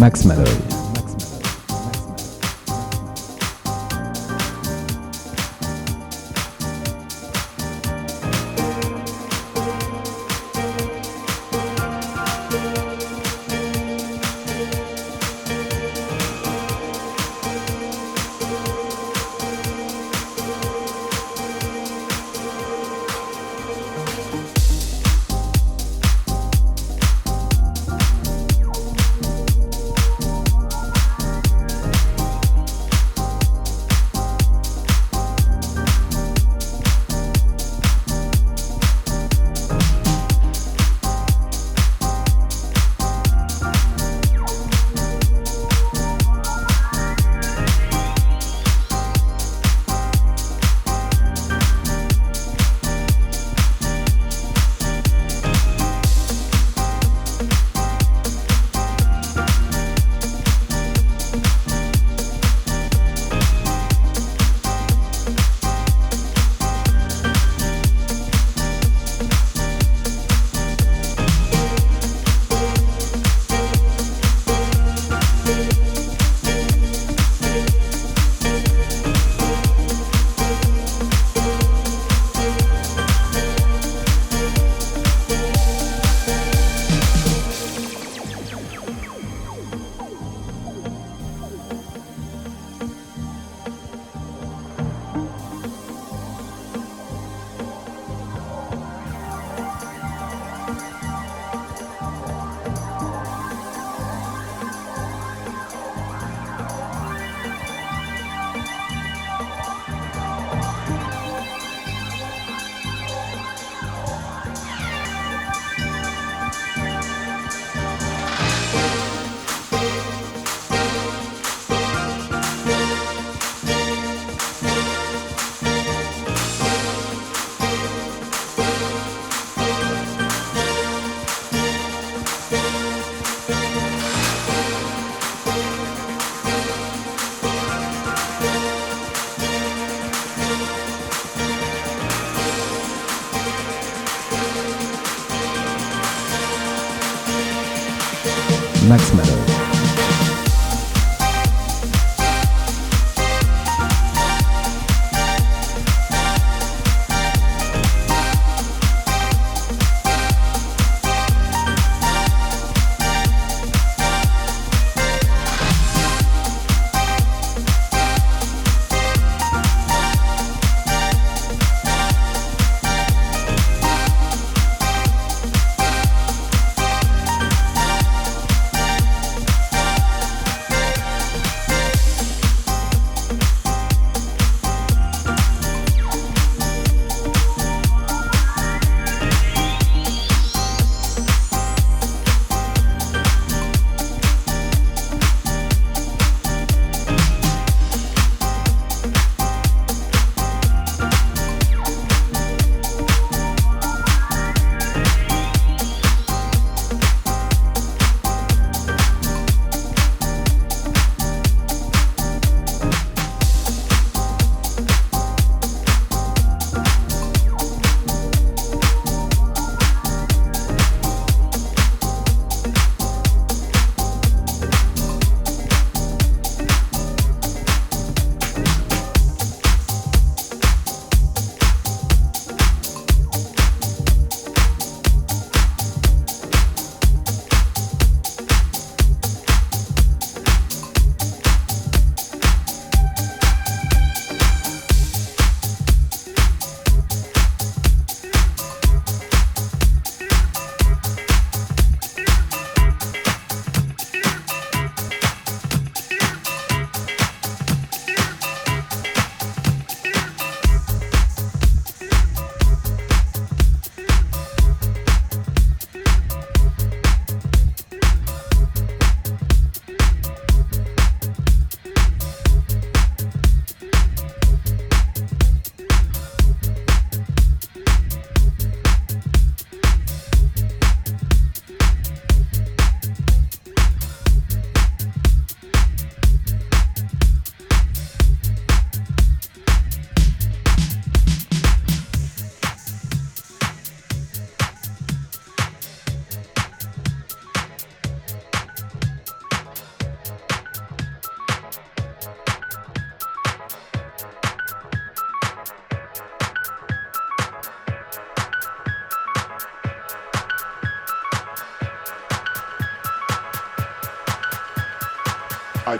Max Malloy.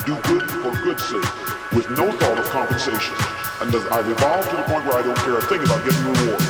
Do good for good's sake, with no thought of compensation. And I've evolved to the point where I don't care a thing about getting rewards.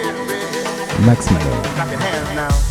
Max Malloy.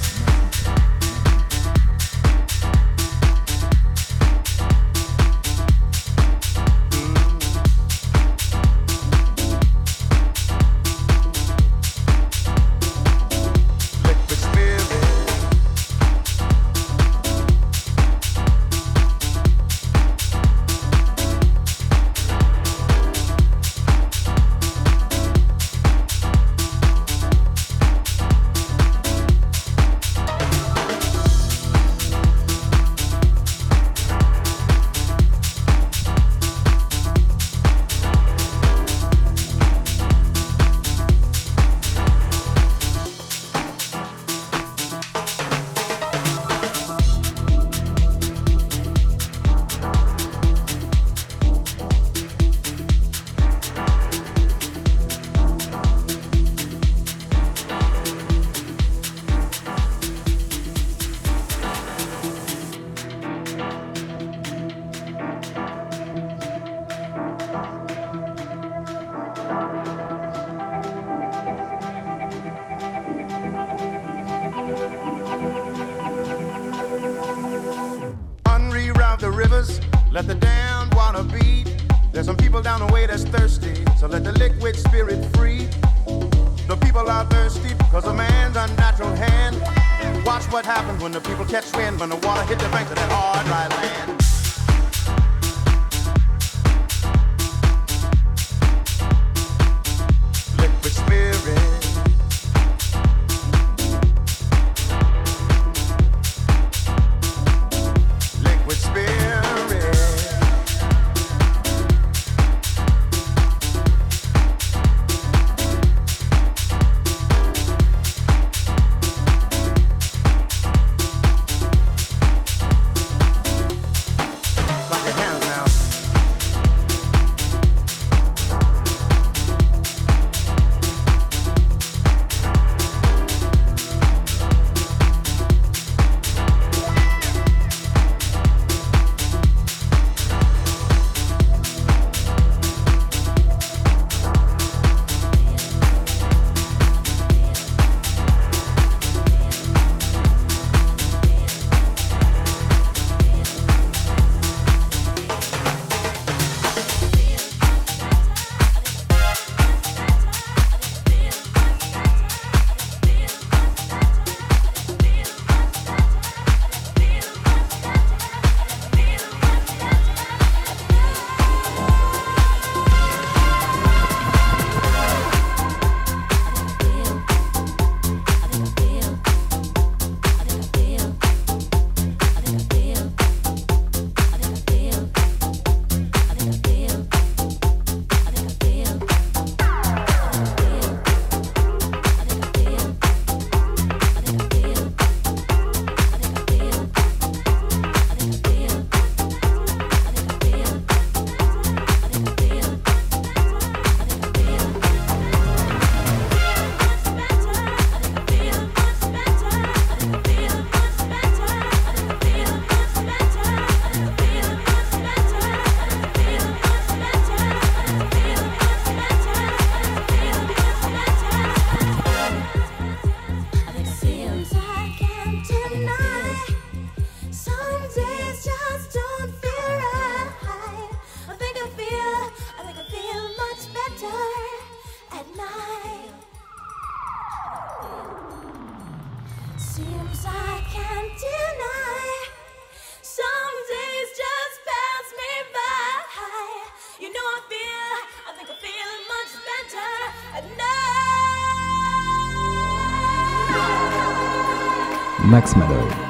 Max Malloy.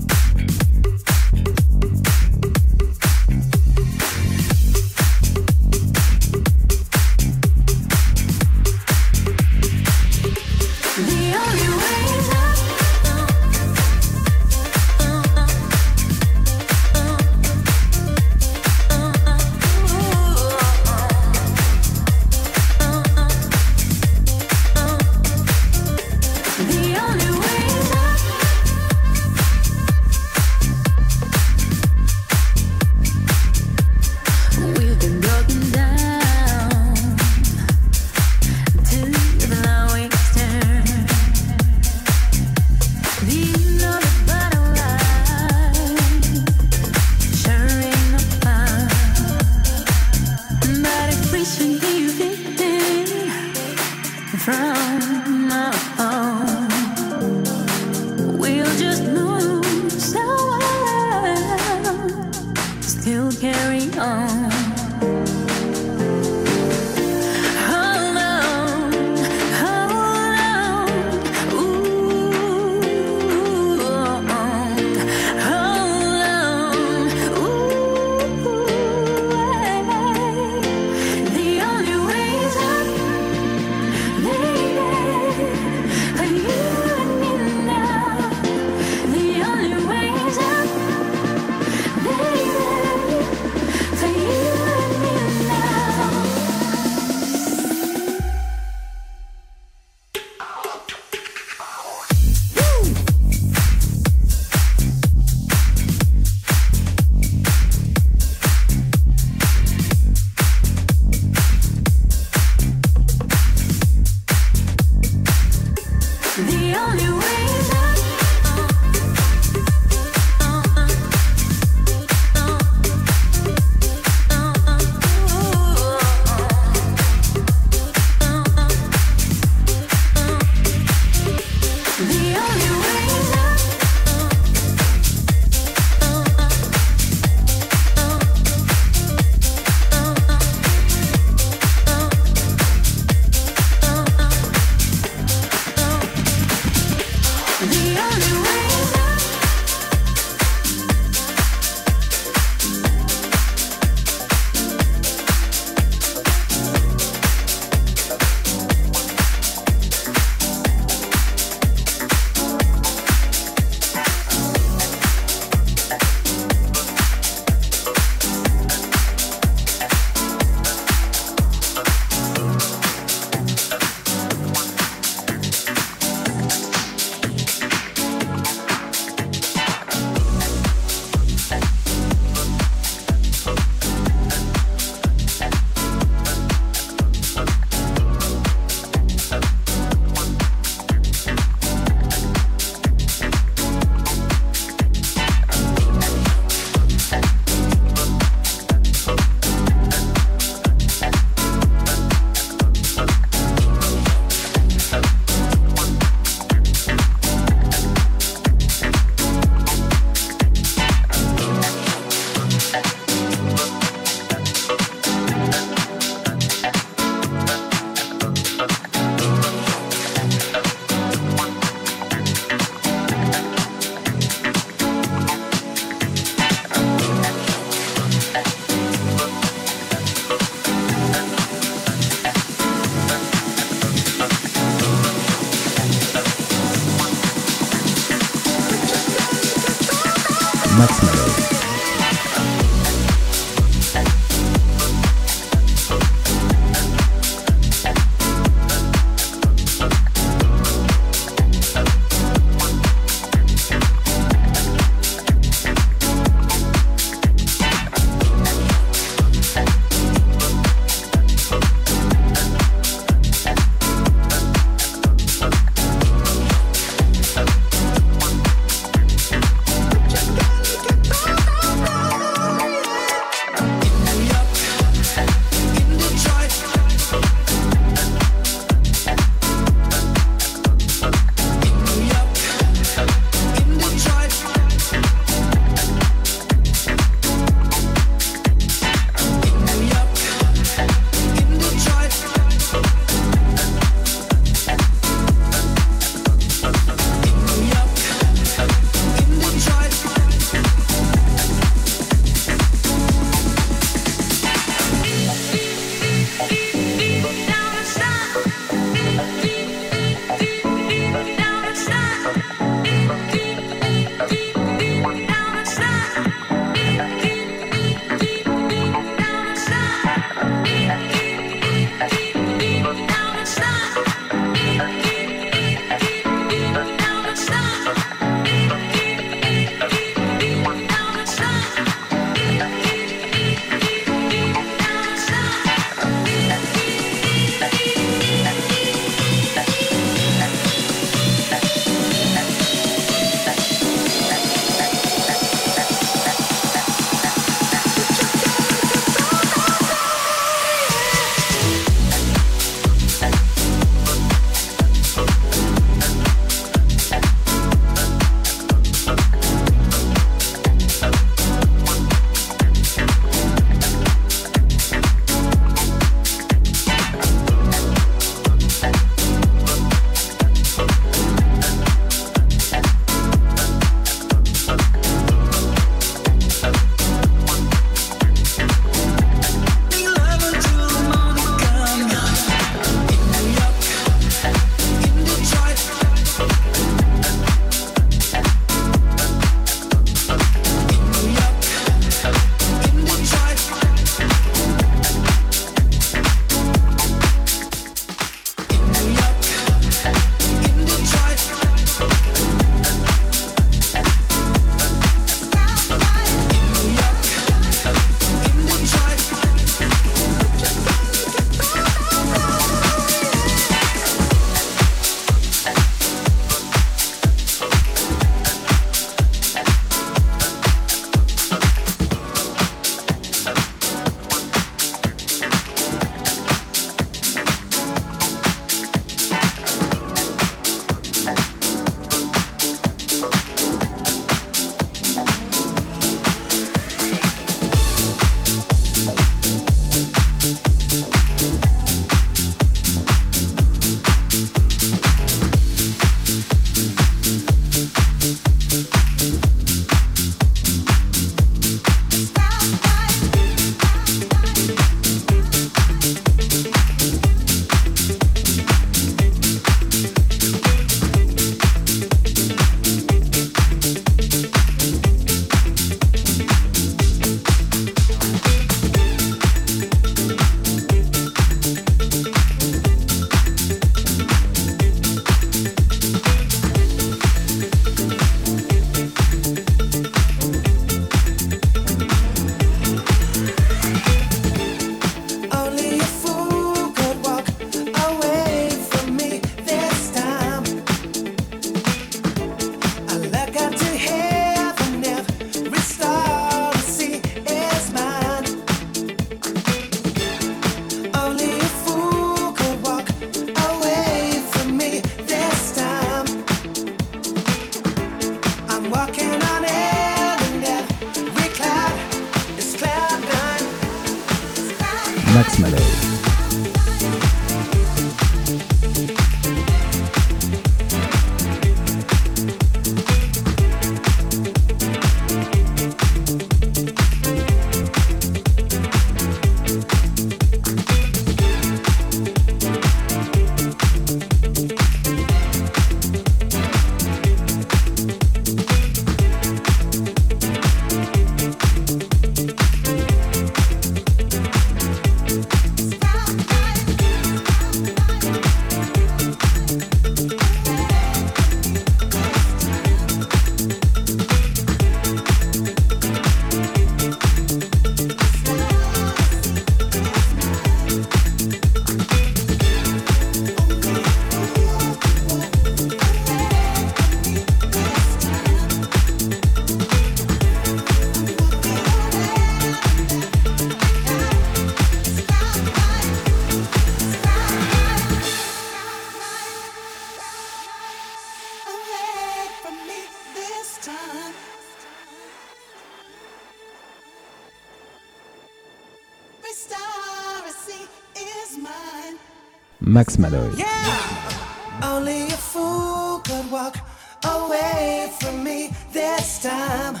Max Malloy. Yeah. Only a fool could walk away from me this time.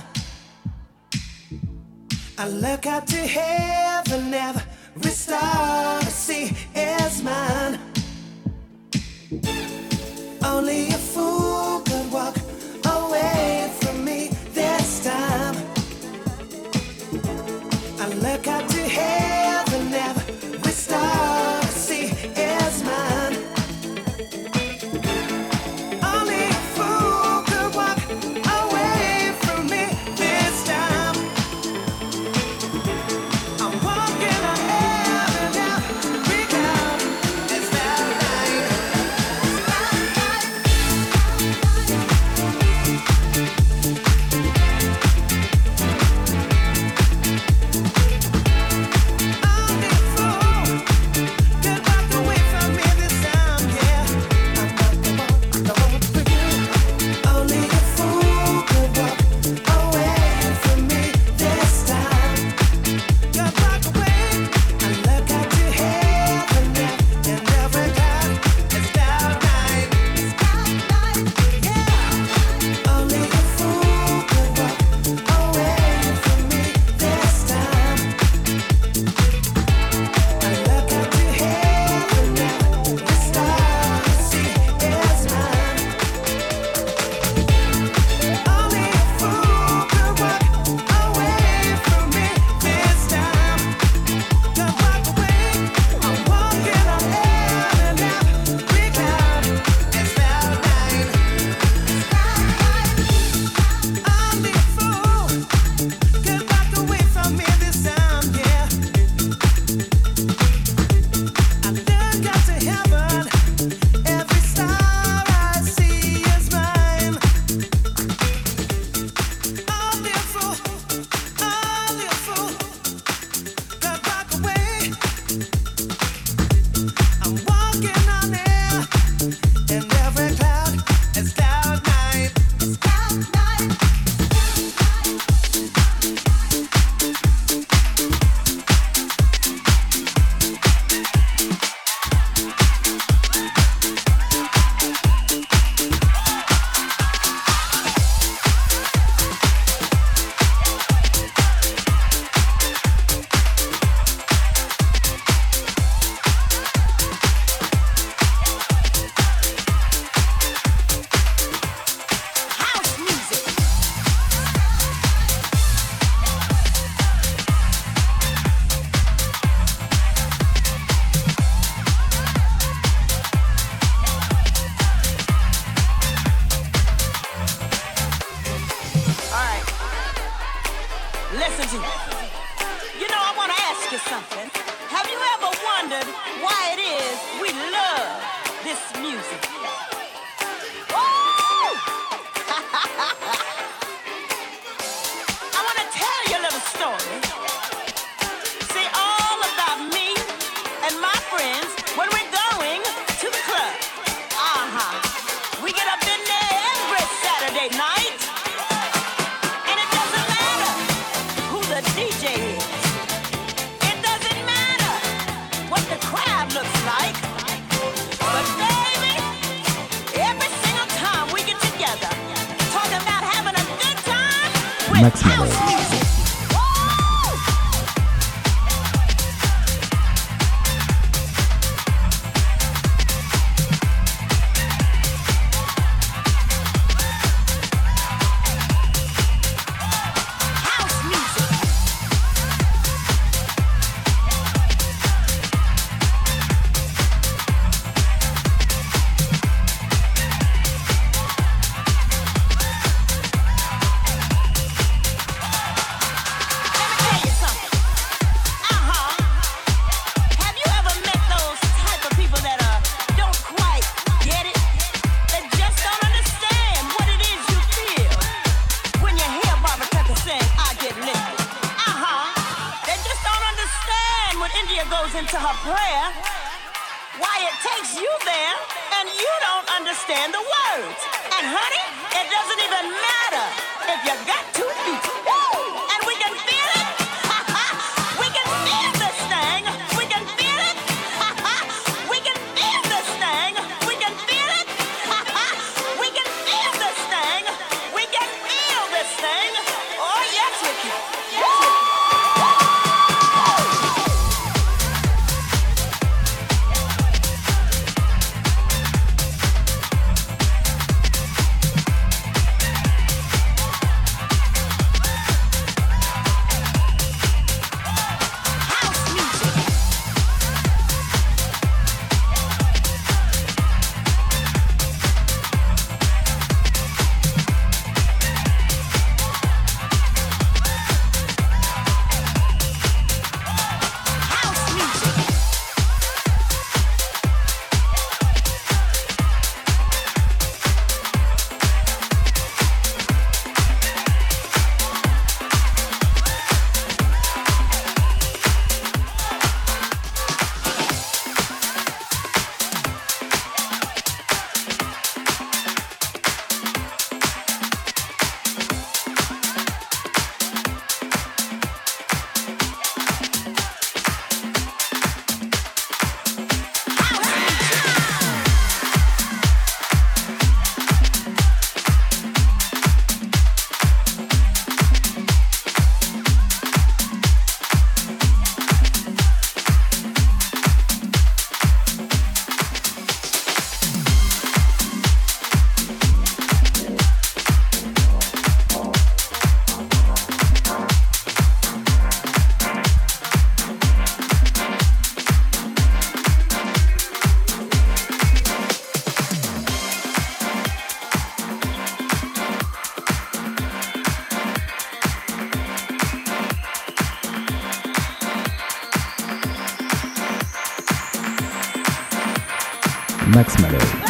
I look up to heaven, every star I see is mine. Only a fool. her prayer, why it takes you there and you don't understand the words. And honey, it doesn't even matter if you got two feet. Woo! Max Malloy.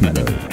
Max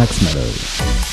Max Malloy.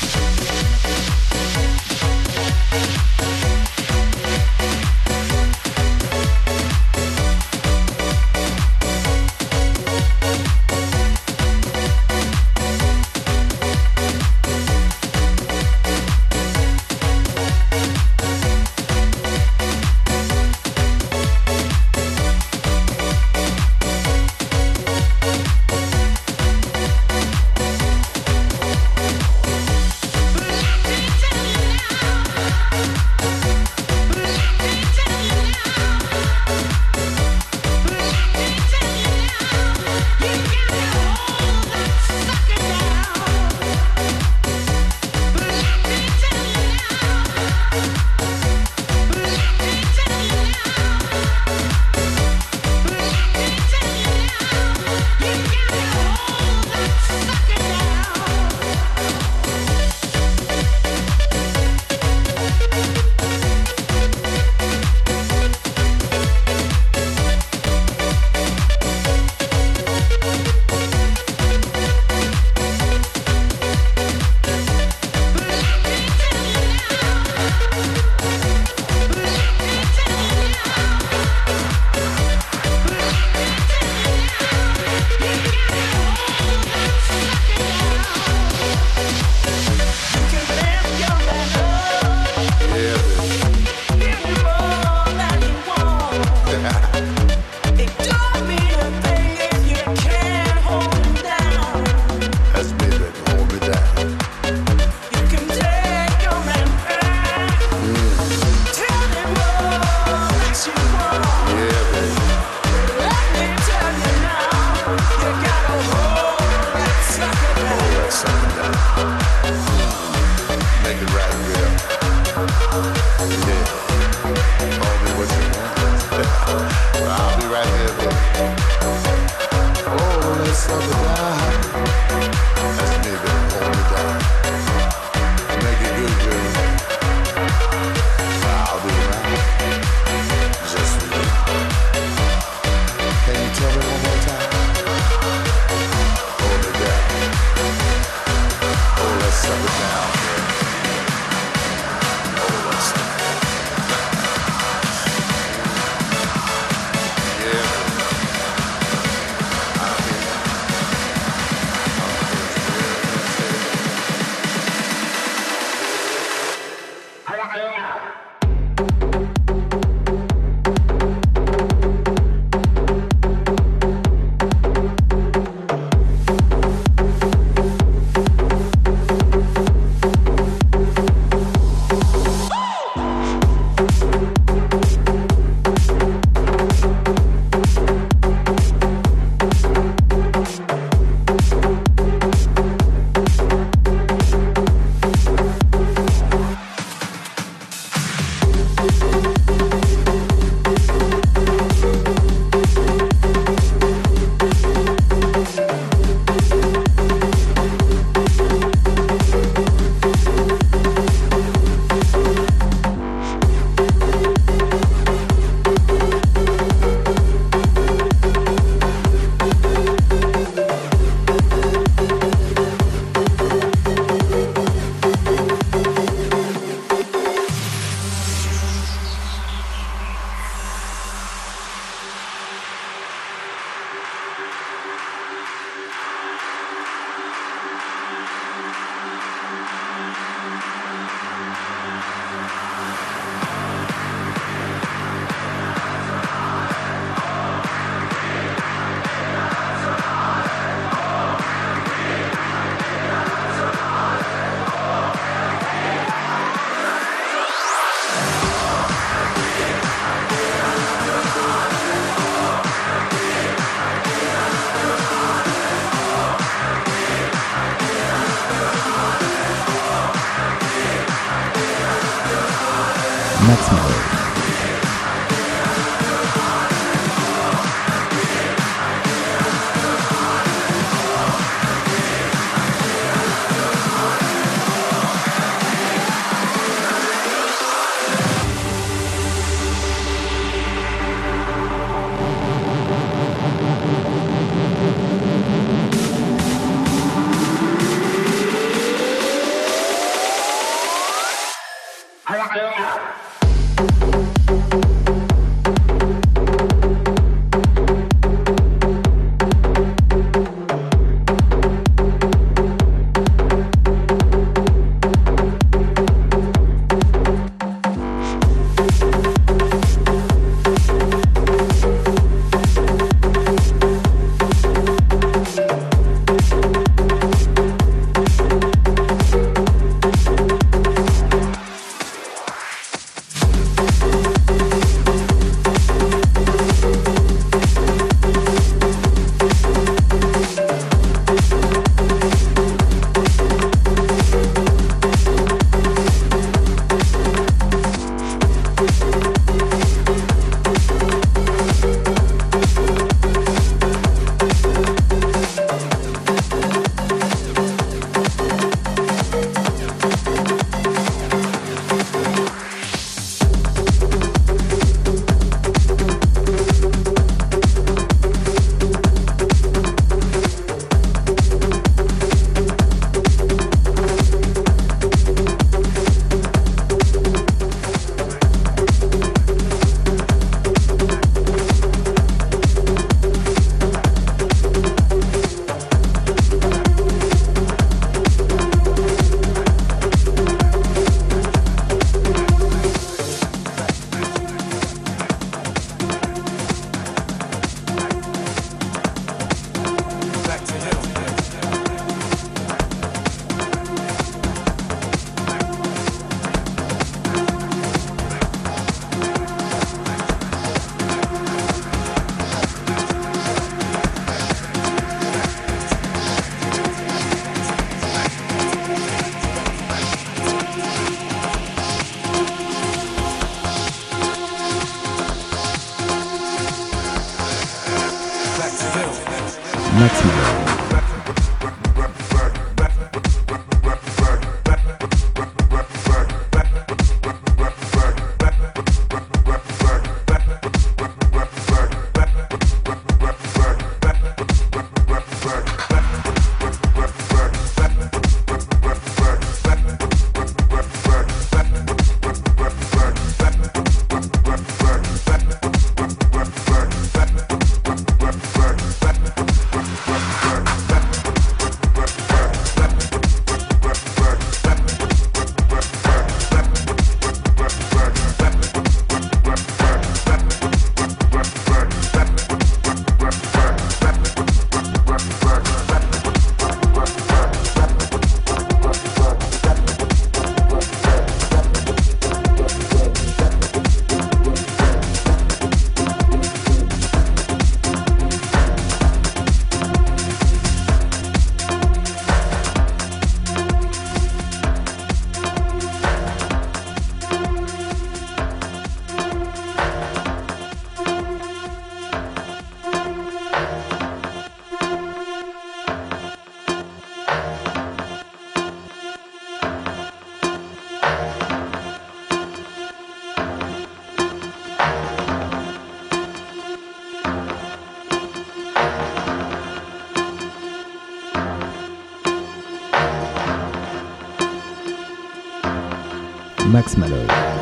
Max Malloy.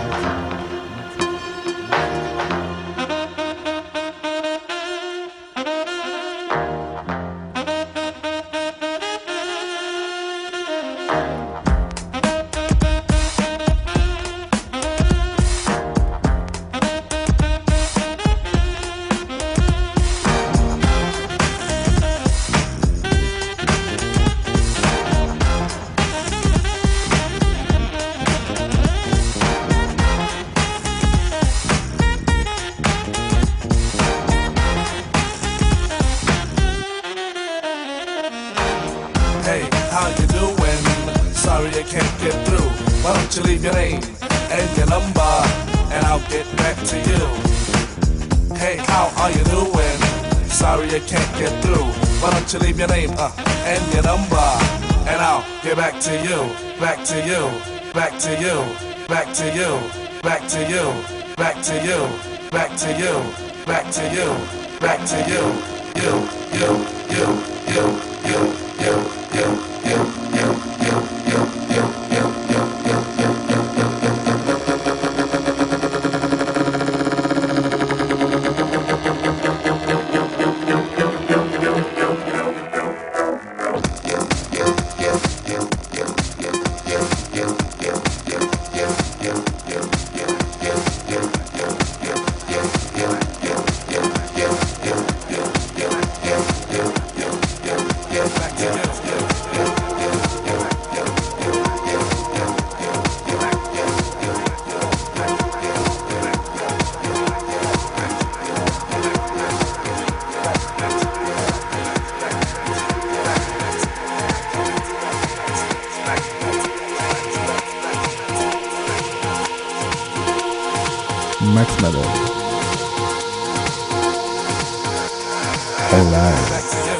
to you. alive.